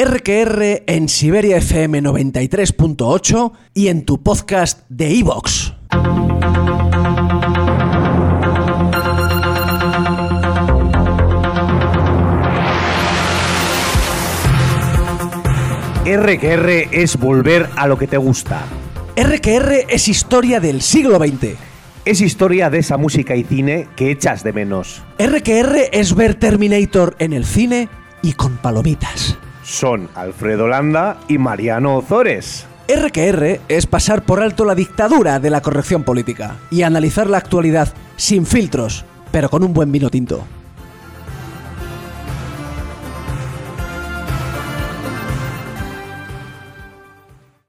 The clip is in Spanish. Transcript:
RQR en Siberia FM 93.8 y en tu podcast de iVox. RQR es volver a lo que te gusta. RQR es historia del siglo XX. Es historia de esa música y cine que echas de menos. RQR es ver Terminator en el cine y con palomitas. Son Alfredo Landa y Mariano Ozores. RQR es pasar por alto la dictadura de la corrección política y analizar la actualidad sin filtros, pero con un buen vino tinto.